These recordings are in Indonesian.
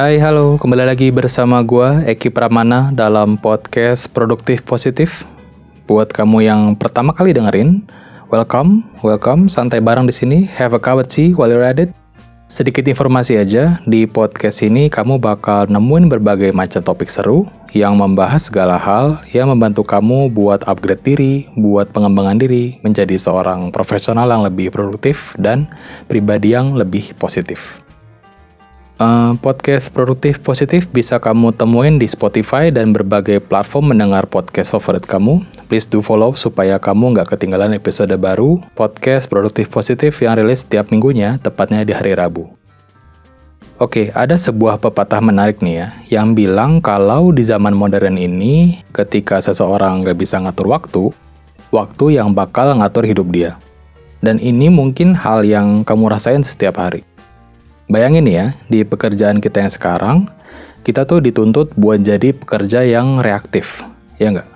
Hai, halo. Kembali lagi bersama gue, Eki Pramana, dalam podcast Produktif Positif. Buat kamu yang pertama kali dengerin, welcome, welcome. Santai bareng di sini. Have a cup of tea while you're at it. Sedikit informasi aja, di podcast ini kamu bakal nemuin berbagai macam topik seru yang membahas segala hal yang membantu kamu buat upgrade diri, buat pengembangan diri, menjadi seorang profesional yang lebih produktif dan pribadi yang lebih positif. Uh, podcast produktif positif bisa kamu temuin di Spotify dan berbagai platform mendengar podcast favorit kamu. Please do follow supaya kamu nggak ketinggalan episode baru podcast produktif positif yang rilis setiap minggunya, tepatnya di hari Rabu. Oke, ada sebuah pepatah menarik nih ya, yang bilang kalau di zaman modern ini, ketika seseorang nggak bisa ngatur waktu, waktu yang bakal ngatur hidup dia. Dan ini mungkin hal yang kamu rasain setiap hari. Bayangin ya, di pekerjaan kita yang sekarang, kita tuh dituntut buat jadi pekerja yang reaktif, ya nggak?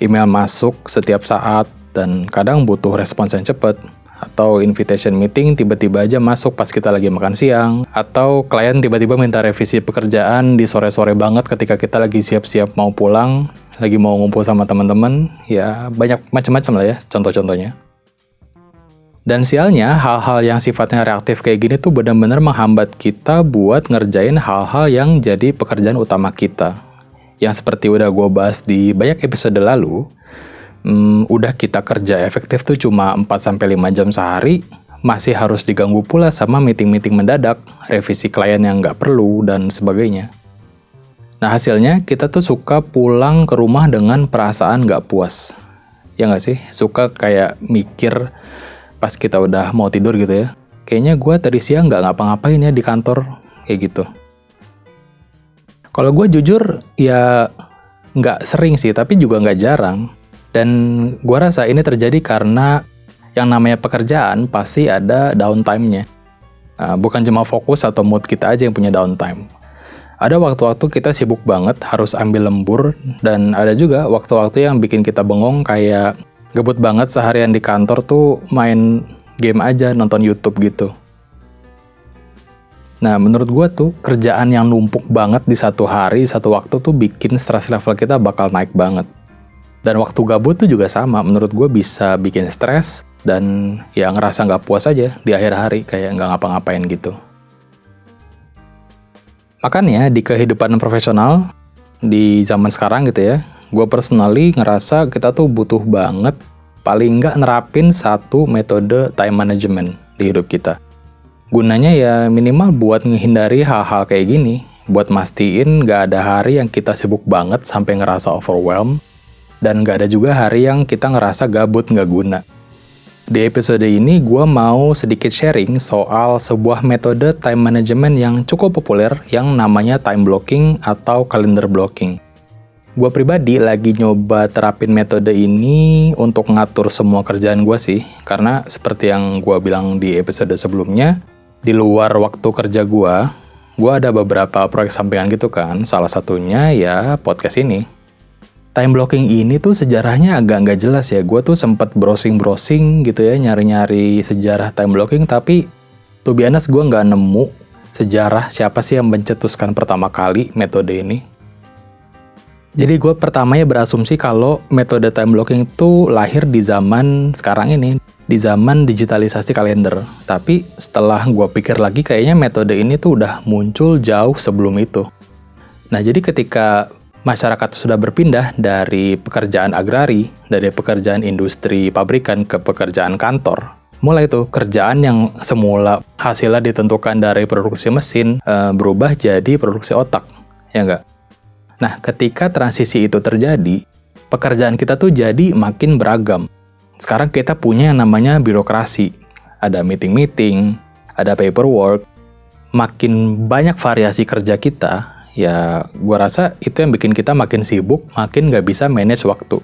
Email masuk setiap saat, dan kadang butuh respons yang cepat, atau invitation meeting tiba-tiba aja masuk pas kita lagi makan siang, atau klien tiba-tiba minta revisi pekerjaan di sore-sore banget ketika kita lagi siap-siap mau pulang, lagi mau ngumpul sama teman-teman, ya banyak macam-macam lah ya contoh-contohnya. Dan sialnya, hal-hal yang sifatnya reaktif kayak gini tuh benar-benar menghambat kita buat ngerjain hal-hal yang jadi pekerjaan utama kita. Yang seperti udah gue bahas di banyak episode lalu, hmm, udah kita kerja efektif tuh cuma 4-5 jam sehari, masih harus diganggu pula sama meeting-meeting mendadak, revisi klien yang nggak perlu, dan sebagainya. Nah hasilnya, kita tuh suka pulang ke rumah dengan perasaan nggak puas. Ya nggak sih? Suka kayak mikir, pas kita udah mau tidur gitu ya. Kayaknya gue tadi siang nggak ngapa-ngapain ya di kantor kayak gitu. Kalau gue jujur ya nggak sering sih tapi juga nggak jarang. Dan gue rasa ini terjadi karena yang namanya pekerjaan pasti ada downtime-nya. Uh, bukan cuma fokus atau mood kita aja yang punya downtime. Ada waktu-waktu kita sibuk banget harus ambil lembur dan ada juga waktu-waktu yang bikin kita bengong kayak Gebut banget seharian di kantor tuh main game aja, nonton YouTube gitu. Nah, menurut gue tuh kerjaan yang numpuk banget di satu hari, satu waktu tuh bikin stress level kita bakal naik banget. Dan waktu gabut tuh juga sama, menurut gue bisa bikin stres dan ya ngerasa nggak puas aja di akhir hari, kayak nggak ngapa-ngapain gitu. Makanya di kehidupan profesional, di zaman sekarang gitu ya, gue personally ngerasa kita tuh butuh banget paling nggak nerapin satu metode time management di hidup kita. Gunanya ya minimal buat menghindari hal-hal kayak gini, buat mastiin nggak ada hari yang kita sibuk banget sampai ngerasa overwhelmed, dan nggak ada juga hari yang kita ngerasa gabut nggak guna. Di episode ini gue mau sedikit sharing soal sebuah metode time management yang cukup populer yang namanya time blocking atau calendar blocking. Gue pribadi lagi nyoba terapin metode ini untuk ngatur semua kerjaan gue sih. Karena seperti yang gue bilang di episode sebelumnya, di luar waktu kerja gue, gue ada beberapa proyek sampingan gitu kan. Salah satunya ya podcast ini. Time blocking ini tuh sejarahnya agak nggak jelas ya. Gue tuh sempet browsing-browsing gitu ya, nyari-nyari sejarah time blocking. Tapi tuh biasa gue nggak nemu sejarah siapa sih yang mencetuskan pertama kali metode ini. Jadi gue pertamanya berasumsi kalau metode time blocking itu lahir di zaman sekarang ini, di zaman digitalisasi kalender. Tapi setelah gue pikir lagi kayaknya metode ini tuh udah muncul jauh sebelum itu. Nah jadi ketika masyarakat sudah berpindah dari pekerjaan agrari, dari pekerjaan industri pabrikan ke pekerjaan kantor, mulai tuh kerjaan yang semula hasilnya ditentukan dari produksi mesin e, berubah jadi produksi otak, ya enggak? Nah, ketika transisi itu terjadi, pekerjaan kita tuh jadi makin beragam. Sekarang kita punya yang namanya birokrasi. Ada meeting-meeting, ada paperwork, makin banyak variasi kerja kita, ya gua rasa itu yang bikin kita makin sibuk, makin nggak bisa manage waktu.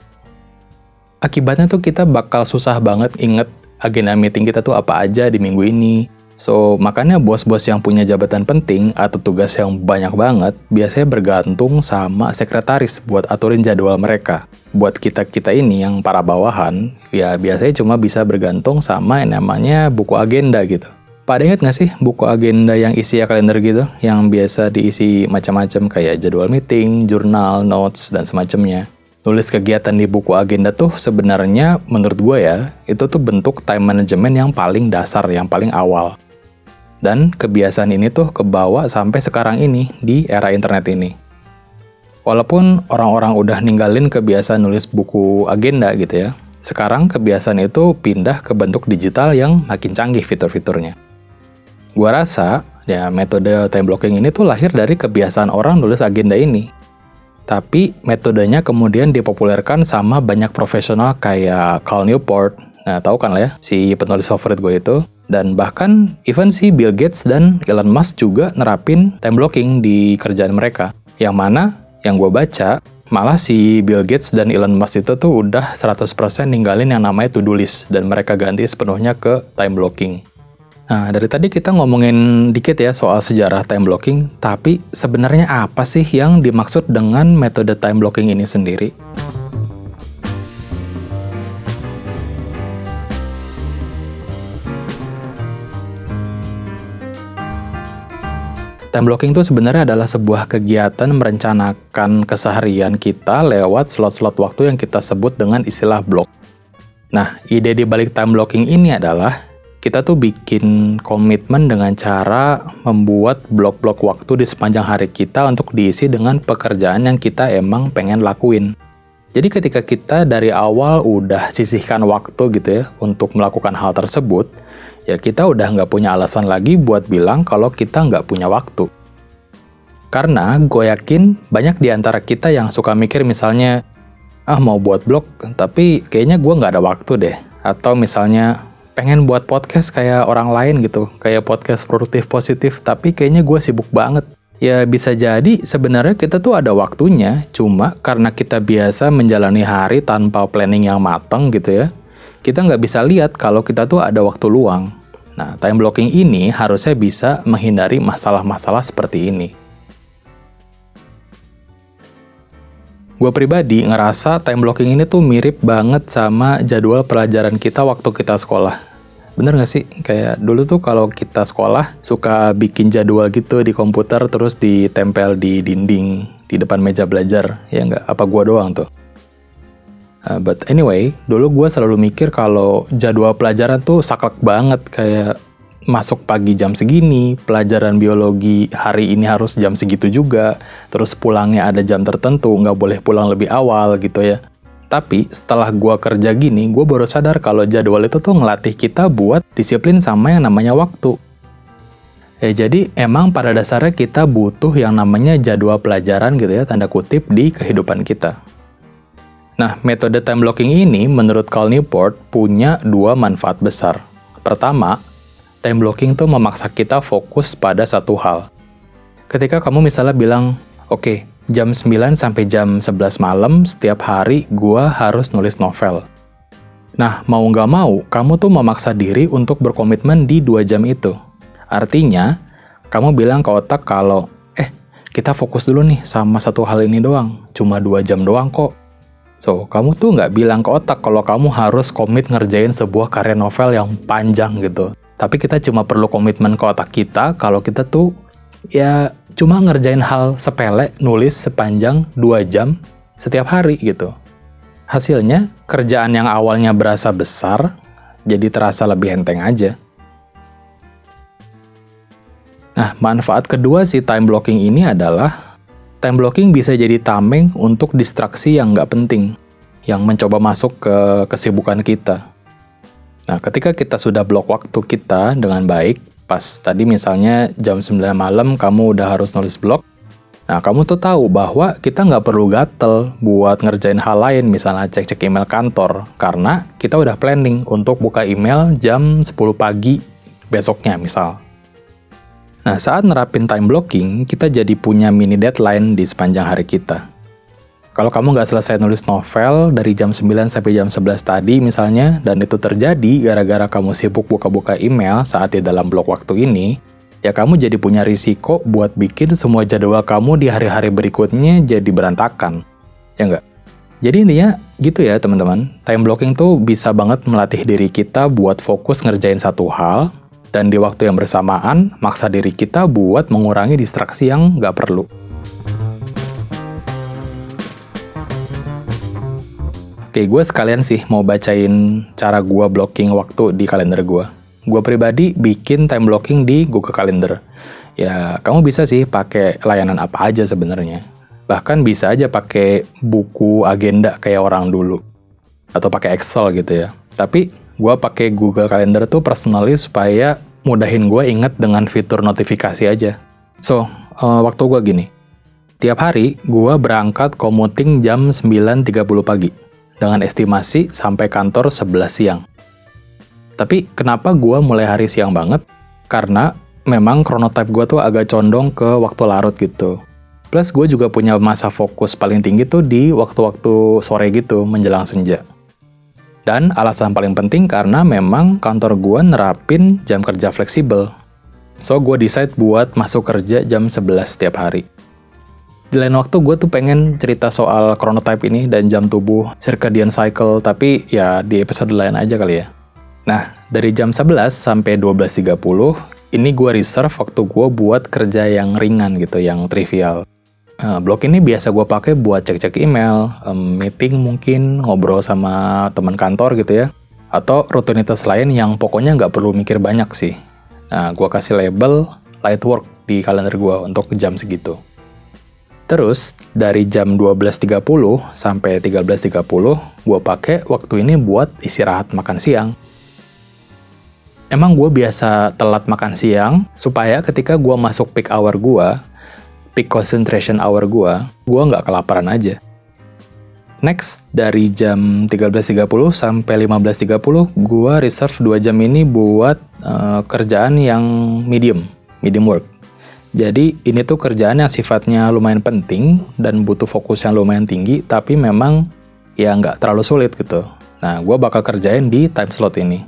Akibatnya tuh kita bakal susah banget inget agenda meeting kita tuh apa aja di minggu ini, So, makanya bos-bos yang punya jabatan penting atau tugas yang banyak banget biasanya bergantung sama sekretaris buat aturin jadwal mereka. Buat kita-kita ini yang para bawahan, ya biasanya cuma bisa bergantung sama yang namanya buku agenda gitu. Pada inget gak sih buku agenda yang isi ya kalender gitu? Yang biasa diisi macam-macam kayak jadwal meeting, jurnal, notes, dan semacamnya. Nulis kegiatan di buku agenda tuh sebenarnya menurut gue ya, itu tuh bentuk time management yang paling dasar, yang paling awal. Dan kebiasaan ini tuh kebawa sampai sekarang ini di era internet ini. Walaupun orang-orang udah ninggalin kebiasaan nulis buku agenda gitu ya, sekarang kebiasaan itu pindah ke bentuk digital yang makin canggih fitur-fiturnya. Gua rasa, ya metode time blocking ini tuh lahir dari kebiasaan orang nulis agenda ini. Tapi metodenya kemudian dipopulerkan sama banyak profesional kayak Cal Newport, nah tahu kan lah ya, si penulis favorit gue itu. Dan bahkan even si Bill Gates dan Elon Musk juga nerapin time blocking di kerjaan mereka. Yang mana, yang gue baca, malah si Bill Gates dan Elon Musk itu tuh udah 100% ninggalin yang namanya to-do list dan mereka ganti sepenuhnya ke time blocking. Nah, dari tadi kita ngomongin dikit ya soal sejarah time blocking, tapi sebenarnya apa sih yang dimaksud dengan metode time blocking ini sendiri? Time blocking itu sebenarnya adalah sebuah kegiatan merencanakan keseharian kita lewat slot-slot waktu yang kita sebut dengan istilah blok. Nah, ide di balik time blocking ini adalah kita tuh bikin komitmen dengan cara membuat blok-blok waktu di sepanjang hari kita untuk diisi dengan pekerjaan yang kita emang pengen lakuin. Jadi ketika kita dari awal udah sisihkan waktu gitu ya untuk melakukan hal tersebut, ya kita udah nggak punya alasan lagi buat bilang kalau kita nggak punya waktu. Karena gue yakin banyak di antara kita yang suka mikir misalnya, ah mau buat blog, tapi kayaknya gue nggak ada waktu deh. Atau misalnya, pengen buat podcast kayak orang lain gitu, kayak podcast produktif positif, tapi kayaknya gue sibuk banget. Ya bisa jadi sebenarnya kita tuh ada waktunya, cuma karena kita biasa menjalani hari tanpa planning yang matang gitu ya, kita nggak bisa lihat kalau kita tuh ada waktu luang. Nah, time blocking ini harusnya bisa menghindari masalah-masalah seperti ini. Gue pribadi ngerasa time blocking ini tuh mirip banget sama jadwal pelajaran kita waktu kita sekolah. Bener gak sih? Kayak dulu tuh kalau kita sekolah suka bikin jadwal gitu di komputer terus ditempel di dinding di depan meja belajar. Ya nggak? Apa gua doang tuh? Uh, but anyway, dulu gue selalu mikir kalau jadwal pelajaran tuh saklek banget kayak masuk pagi jam segini, pelajaran biologi hari ini harus jam segitu juga, terus pulangnya ada jam tertentu, nggak boleh pulang lebih awal gitu ya. Tapi setelah gua kerja gini, gue baru sadar kalau jadwal itu tuh ngelatih kita buat disiplin sama yang namanya waktu. Ya jadi emang pada dasarnya kita butuh yang namanya jadwal pelajaran gitu ya, tanda kutip di kehidupan kita. Nah, metode time blocking ini menurut Cal Newport punya dua manfaat besar. Pertama, time blocking tuh memaksa kita fokus pada satu hal. Ketika kamu misalnya bilang, oke, okay, jam 9 sampai jam 11 malam setiap hari gua harus nulis novel. Nah, mau nggak mau, kamu tuh memaksa diri untuk berkomitmen di dua jam itu. Artinya, kamu bilang ke otak kalau, eh, kita fokus dulu nih sama satu hal ini doang, cuma dua jam doang kok. So, kamu tuh nggak bilang ke otak kalau kamu harus komit ngerjain sebuah karya novel yang panjang gitu. Tapi kita cuma perlu komitmen ke otak kita kalau kita tuh ya cuma ngerjain hal sepele, nulis sepanjang 2 jam setiap hari gitu. Hasilnya, kerjaan yang awalnya berasa besar, jadi terasa lebih enteng aja. Nah, manfaat kedua si time blocking ini adalah time blocking bisa jadi tameng untuk distraksi yang nggak penting, yang mencoba masuk ke kesibukan kita. Nah, ketika kita sudah blok waktu kita dengan baik, pas tadi misalnya jam 9 malam kamu udah harus nulis blog, nah kamu tuh tahu bahwa kita nggak perlu gatel buat ngerjain hal lain, misalnya cek-cek email kantor, karena kita udah planning untuk buka email jam 10 pagi besoknya misal. Nah, saat nerapin time blocking, kita jadi punya mini deadline di sepanjang hari kita. Kalau kamu nggak selesai nulis novel dari jam 9 sampai jam 11 tadi misalnya, dan itu terjadi gara-gara kamu sibuk buka-buka email saat di dalam blok waktu ini, ya kamu jadi punya risiko buat bikin semua jadwal kamu di hari-hari berikutnya jadi berantakan. Ya nggak? Jadi intinya gitu ya teman-teman, time blocking tuh bisa banget melatih diri kita buat fokus ngerjain satu hal, dan di waktu yang bersamaan maksa diri kita buat mengurangi distraksi yang nggak perlu. Oke, gue sekalian sih mau bacain cara gue blocking waktu di kalender gue. Gue pribadi bikin time blocking di Google Calendar. Ya, kamu bisa sih pakai layanan apa aja sebenarnya. Bahkan bisa aja pakai buku agenda kayak orang dulu. Atau pakai Excel gitu ya. Tapi gue pakai Google Calendar tuh personally supaya mudahin gue inget dengan fitur notifikasi aja. So, uh, waktu gue gini. Tiap hari gue berangkat commuting jam 9.30 pagi dengan estimasi sampai kantor 11 siang. Tapi kenapa gue mulai hari siang banget? Karena memang chronotype gue tuh agak condong ke waktu larut gitu. Plus gue juga punya masa fokus paling tinggi tuh di waktu-waktu sore gitu, menjelang senja. Dan alasan paling penting karena memang kantor gue nerapin jam kerja fleksibel. So gue decide buat masuk kerja jam 11 setiap hari. Di lain waktu gue tuh pengen cerita soal chronotype ini dan jam tubuh, circadian cycle, tapi ya di episode lain aja kali ya. Nah, dari jam 11 sampai 12.30, ini gue reserve waktu gue buat kerja yang ringan gitu, yang trivial. Uh, blog ini biasa gue pakai buat cek-cek email, meeting mungkin, ngobrol sama teman kantor gitu ya. Atau rutinitas lain yang pokoknya nggak perlu mikir banyak sih. Nah, gue kasih label light work di kalender gue untuk jam segitu. Terus dari jam 12.30 sampai 13.30 gue pakai waktu ini buat istirahat makan siang. Emang gue biasa telat makan siang supaya ketika gue masuk peak hour gue, peak concentration hour gue, gue nggak kelaparan aja. Next, dari jam 13.30 sampai 15.30, gue reserve 2 jam ini buat uh, kerjaan yang medium, medium work jadi ini tuh kerjaan yang sifatnya lumayan penting dan butuh fokus yang lumayan tinggi, tapi memang ya nggak terlalu sulit gitu. Nah, gue bakal kerjain di time slot ini.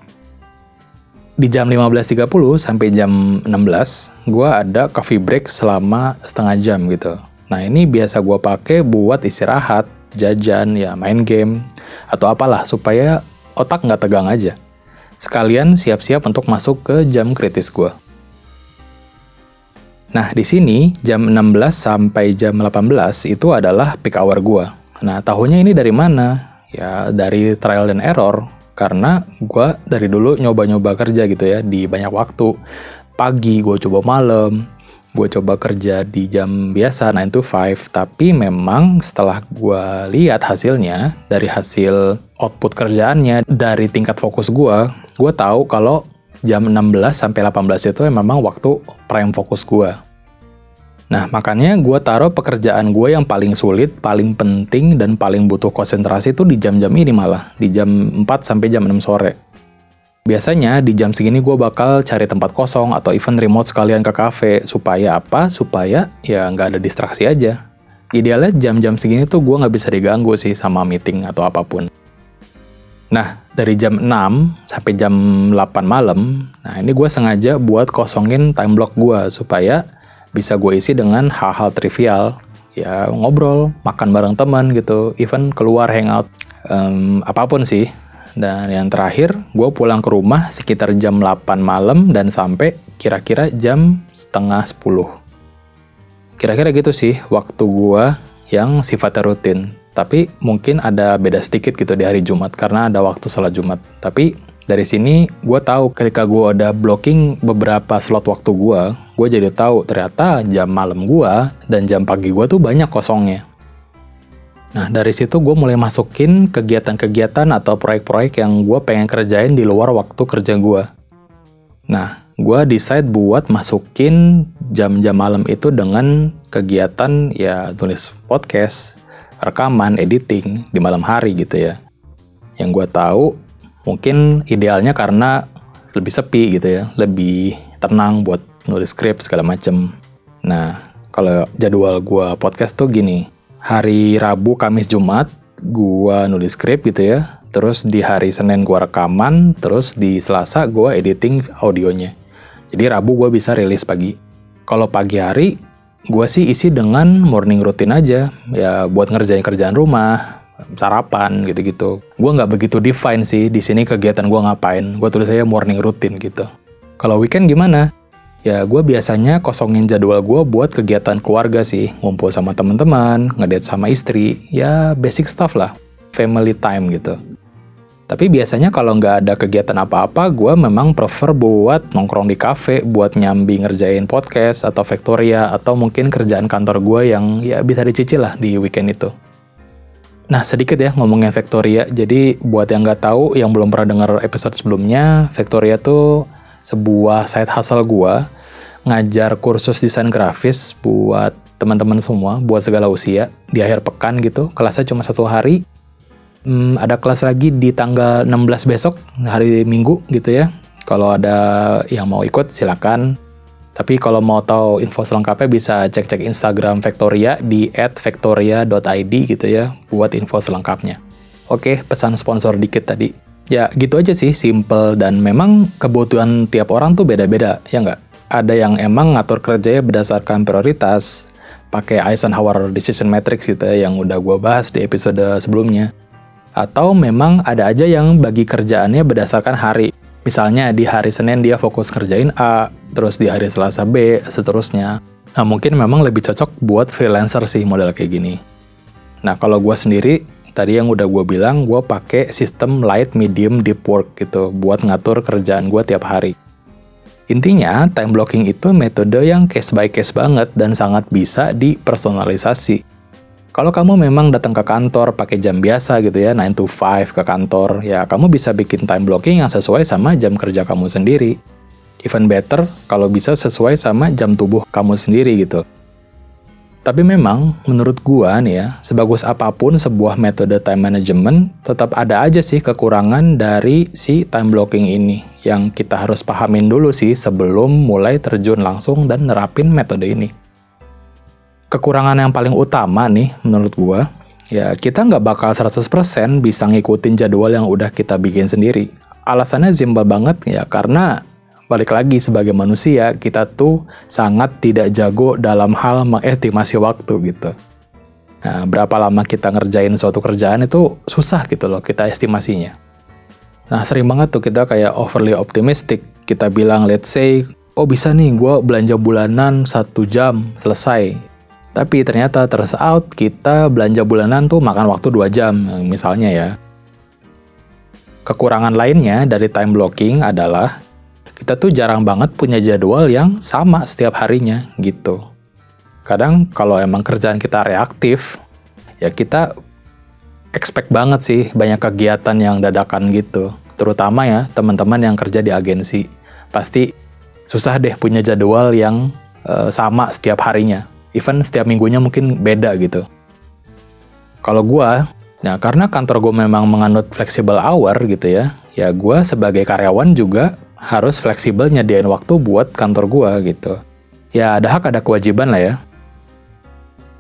Di jam 15.30 sampai jam 16, gue ada coffee break selama setengah jam gitu. Nah, ini biasa gue pakai buat istirahat, jajan, ya main game, atau apalah supaya otak nggak tegang aja. Sekalian siap-siap untuk masuk ke jam kritis gue. Nah, di sini jam 16 sampai jam 18 itu adalah peak hour gua. Nah, tahunya ini dari mana? Ya, dari trial dan error. Karena gua dari dulu nyoba-nyoba kerja gitu ya, di banyak waktu. Pagi gue coba malam, gue coba kerja di jam biasa 9 to 5, tapi memang setelah gue lihat hasilnya, dari hasil output kerjaannya, dari tingkat fokus gue, gue tahu kalau jam 16 sampai 18 itu memang waktu prime fokus gue. Nah, makanya gue taruh pekerjaan gue yang paling sulit, paling penting, dan paling butuh konsentrasi itu di jam-jam ini malah, di jam 4 sampai jam 6 sore. Biasanya di jam segini gue bakal cari tempat kosong atau even remote sekalian ke cafe. Supaya apa? Supaya ya nggak ada distraksi aja. Idealnya jam-jam segini tuh gue nggak bisa diganggu sih sama meeting atau apa pun. Nah, dari jam 6 sampai jam 8 malam, nah ini gue sengaja buat kosongin time block gue supaya bisa gue isi dengan hal-hal trivial, ya ngobrol, makan bareng teman gitu, even keluar hangout, um, apa pun sih. Dan yang terakhir, gue pulang ke rumah sekitar jam 8 malam dan sampai kira-kira jam setengah 10. Kira-kira gitu sih waktu gue yang sifatnya rutin. Tapi mungkin ada beda sedikit gitu di hari Jumat karena ada waktu sholat Jumat. Tapi dari sini gue tahu ketika gue ada blocking beberapa slot waktu gue, gue jadi tahu ternyata jam malam gue dan jam pagi gue tuh banyak kosongnya. Nah dari situ gue mulai masukin kegiatan-kegiatan atau proyek-proyek yang gue pengen kerjain di luar waktu kerja gue. Nah gue decide buat masukin jam-jam malam itu dengan kegiatan ya tulis podcast, rekaman, editing di malam hari gitu ya. Yang gue tahu mungkin idealnya karena lebih sepi gitu ya, lebih tenang buat nulis skrip segala macem. Nah, kalau jadwal gue podcast tuh gini, hari Rabu, Kamis, Jumat gue nulis skrip gitu ya, terus di hari Senin gue rekaman, terus di Selasa gue editing audionya. Jadi Rabu gue bisa rilis pagi. Kalau pagi hari gue sih isi dengan morning routine aja ya buat ngerjain kerjaan rumah sarapan gitu-gitu gue nggak begitu define sih di sini kegiatan gue ngapain gue tulis aja morning routine gitu Kalau weekend gimana? Ya gue biasanya kosongin jadwal gue buat kegiatan keluarga sih, ngumpul sama teman-teman, ngedate sama istri, ya basic stuff lah, family time gitu. Tapi biasanya kalau nggak ada kegiatan apa-apa, gue memang prefer buat nongkrong di cafe, buat nyambi ngerjain podcast atau Victoria, atau mungkin kerjaan kantor gue yang ya bisa dicicil lah di weekend itu. Nah, sedikit ya ngomongin Victoria. Jadi, buat yang nggak tahu, yang belum pernah dengar episode sebelumnya, Victoria tuh sebuah side hustle gua ngajar kursus desain grafis buat teman-teman semua, buat segala usia di akhir pekan gitu. Kelasnya cuma satu hari. Hmm, ada kelas lagi di tanggal 16 besok, hari Minggu gitu ya. Kalau ada yang mau ikut, silakan tapi kalau mau tahu info selengkapnya bisa cek-cek Instagram Victoria di @victoria.id gitu ya buat info selengkapnya. Oke, pesan sponsor dikit tadi. Ya gitu aja sih, simple dan memang kebutuhan tiap orang tuh beda-beda, ya nggak? Ada yang emang ngatur kerjanya berdasarkan prioritas, pakai Eisenhower Decision Matrix gitu ya, yang udah gue bahas di episode sebelumnya. Atau memang ada aja yang bagi kerjaannya berdasarkan hari, Misalnya di hari Senin dia fokus kerjain A, terus di hari Selasa B, seterusnya. Nah mungkin memang lebih cocok buat freelancer sih model kayak gini. Nah kalau gue sendiri, tadi yang udah gue bilang, gue pakai sistem light, medium, deep work gitu, buat ngatur kerjaan gue tiap hari. Intinya, time blocking itu metode yang case by case banget dan sangat bisa dipersonalisasi. Kalau kamu memang datang ke kantor pakai jam biasa gitu ya, 9 to 5 ke kantor, ya kamu bisa bikin time blocking yang sesuai sama jam kerja kamu sendiri. Even better kalau bisa sesuai sama jam tubuh kamu sendiri gitu. Tapi memang menurut gua nih ya, sebagus apa pun sebuah metode time management, tetap ada aja sih kekurangan dari si time blocking ini yang kita harus pahamin dulu sih sebelum mulai terjun langsung dan nerapin metode ini kekurangan yang paling utama nih menurut gua, ya kita nggak bakal 100% bisa ngikutin jadwal yang udah kita bikin sendiri. Alasannya simpel banget ya karena balik lagi sebagai manusia kita tuh sangat tidak jago dalam hal mengestimasi waktu gitu. Nah, berapa lama kita ngerjain suatu kerjaan itu susah gitu loh kita estimasinya. Nah sering banget tuh kita kayak overly optimistic. Kita bilang let's say, oh bisa nih gue belanja bulanan satu jam selesai. Tapi ternyata terus out kita belanja bulanan tuh makan waktu 2 jam misalnya ya. Kekurangan lainnya dari time blocking adalah kita tuh jarang banget punya jadwal yang sama setiap harinya gitu. Kadang kalau emang kerjaan kita reaktif, ya kita expect banget sih banyak kegiatan yang dadakan gitu. Terutama ya teman-teman yang kerja di agensi. Pasti susah deh punya jadwal yang uh, sama setiap harinya even setiap minggunya mungkin beda gitu. Kalau gue, nah karena kantor gue memang menganut flexible hour gitu ya, ya gue sebagai karyawan juga harus fleksibel nyediain waktu buat kantor gue gitu. Ya ada hak ada kewajiban lah ya.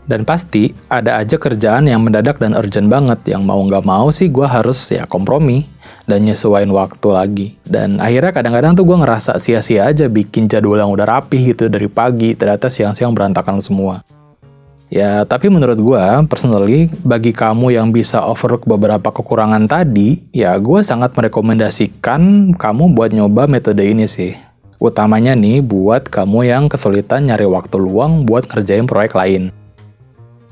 Dan pasti ada aja kerjaan yang mendadak dan urgent banget yang mau nggak mau sih gue harus ya kompromi dan nyesuaiin waktu lagi. Dan akhirnya kadang-kadang tuh gue ngerasa sia-sia aja bikin jadwal yang udah rapih gitu dari pagi, ternyata siang-siang berantakan semua. Ya, tapi menurut gue, personally, bagi kamu yang bisa overlook beberapa kekurangan tadi, ya gue sangat merekomendasikan kamu buat nyoba metode ini sih. Utamanya nih buat kamu yang kesulitan nyari waktu luang buat ngerjain proyek lain.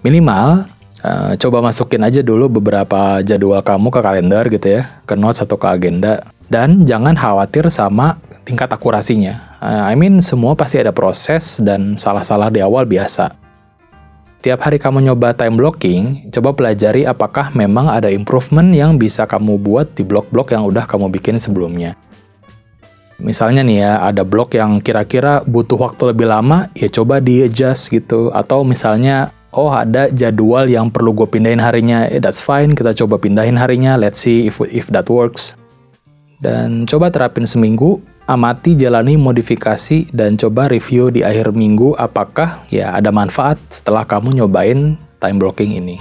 Minimal, Uh, coba masukin aja dulu beberapa jadwal kamu ke kalender gitu ya, ke notes atau ke agenda. Dan jangan khawatir sama tingkat akurasinya. Uh, I mean, semua pasti ada proses dan salah-salah di awal biasa. Tiap hari kamu nyoba time blocking, coba pelajari apakah memang ada improvement yang bisa kamu buat di blok-blok yang udah kamu bikin sebelumnya. Misalnya nih ya, ada blok yang kira-kira butuh waktu lebih lama, ya coba di-adjust gitu. Atau misalnya oh ada jadwal yang perlu gue pindahin harinya, eh, that's fine, kita coba pindahin harinya, let's see if if that works. Dan coba terapin seminggu, amati jalani modifikasi dan coba review di akhir minggu apakah ya ada manfaat setelah kamu nyobain time blocking ini.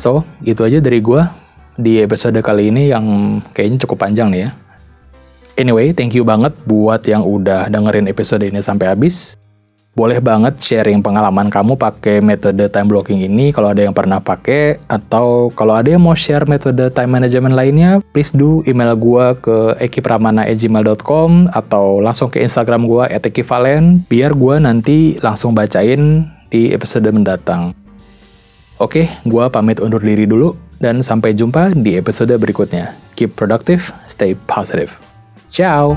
So, itu aja dari gue di episode kali ini yang kayaknya cukup panjang nih ya. Anyway, thank you banget buat yang udah dengerin episode ini sampai habis. Boleh banget sharing pengalaman kamu pakai metode time blocking ini kalau ada yang pernah pakai atau kalau ada yang mau share metode time management lainnya please do email gua ke ekipramana@gmail.com atau langsung ke Instagram gua @ekivalen biar gua nanti langsung bacain di episode mendatang. Oke, gua pamit undur diri dulu dan sampai jumpa di episode berikutnya. Keep productive, stay positive. Ciao.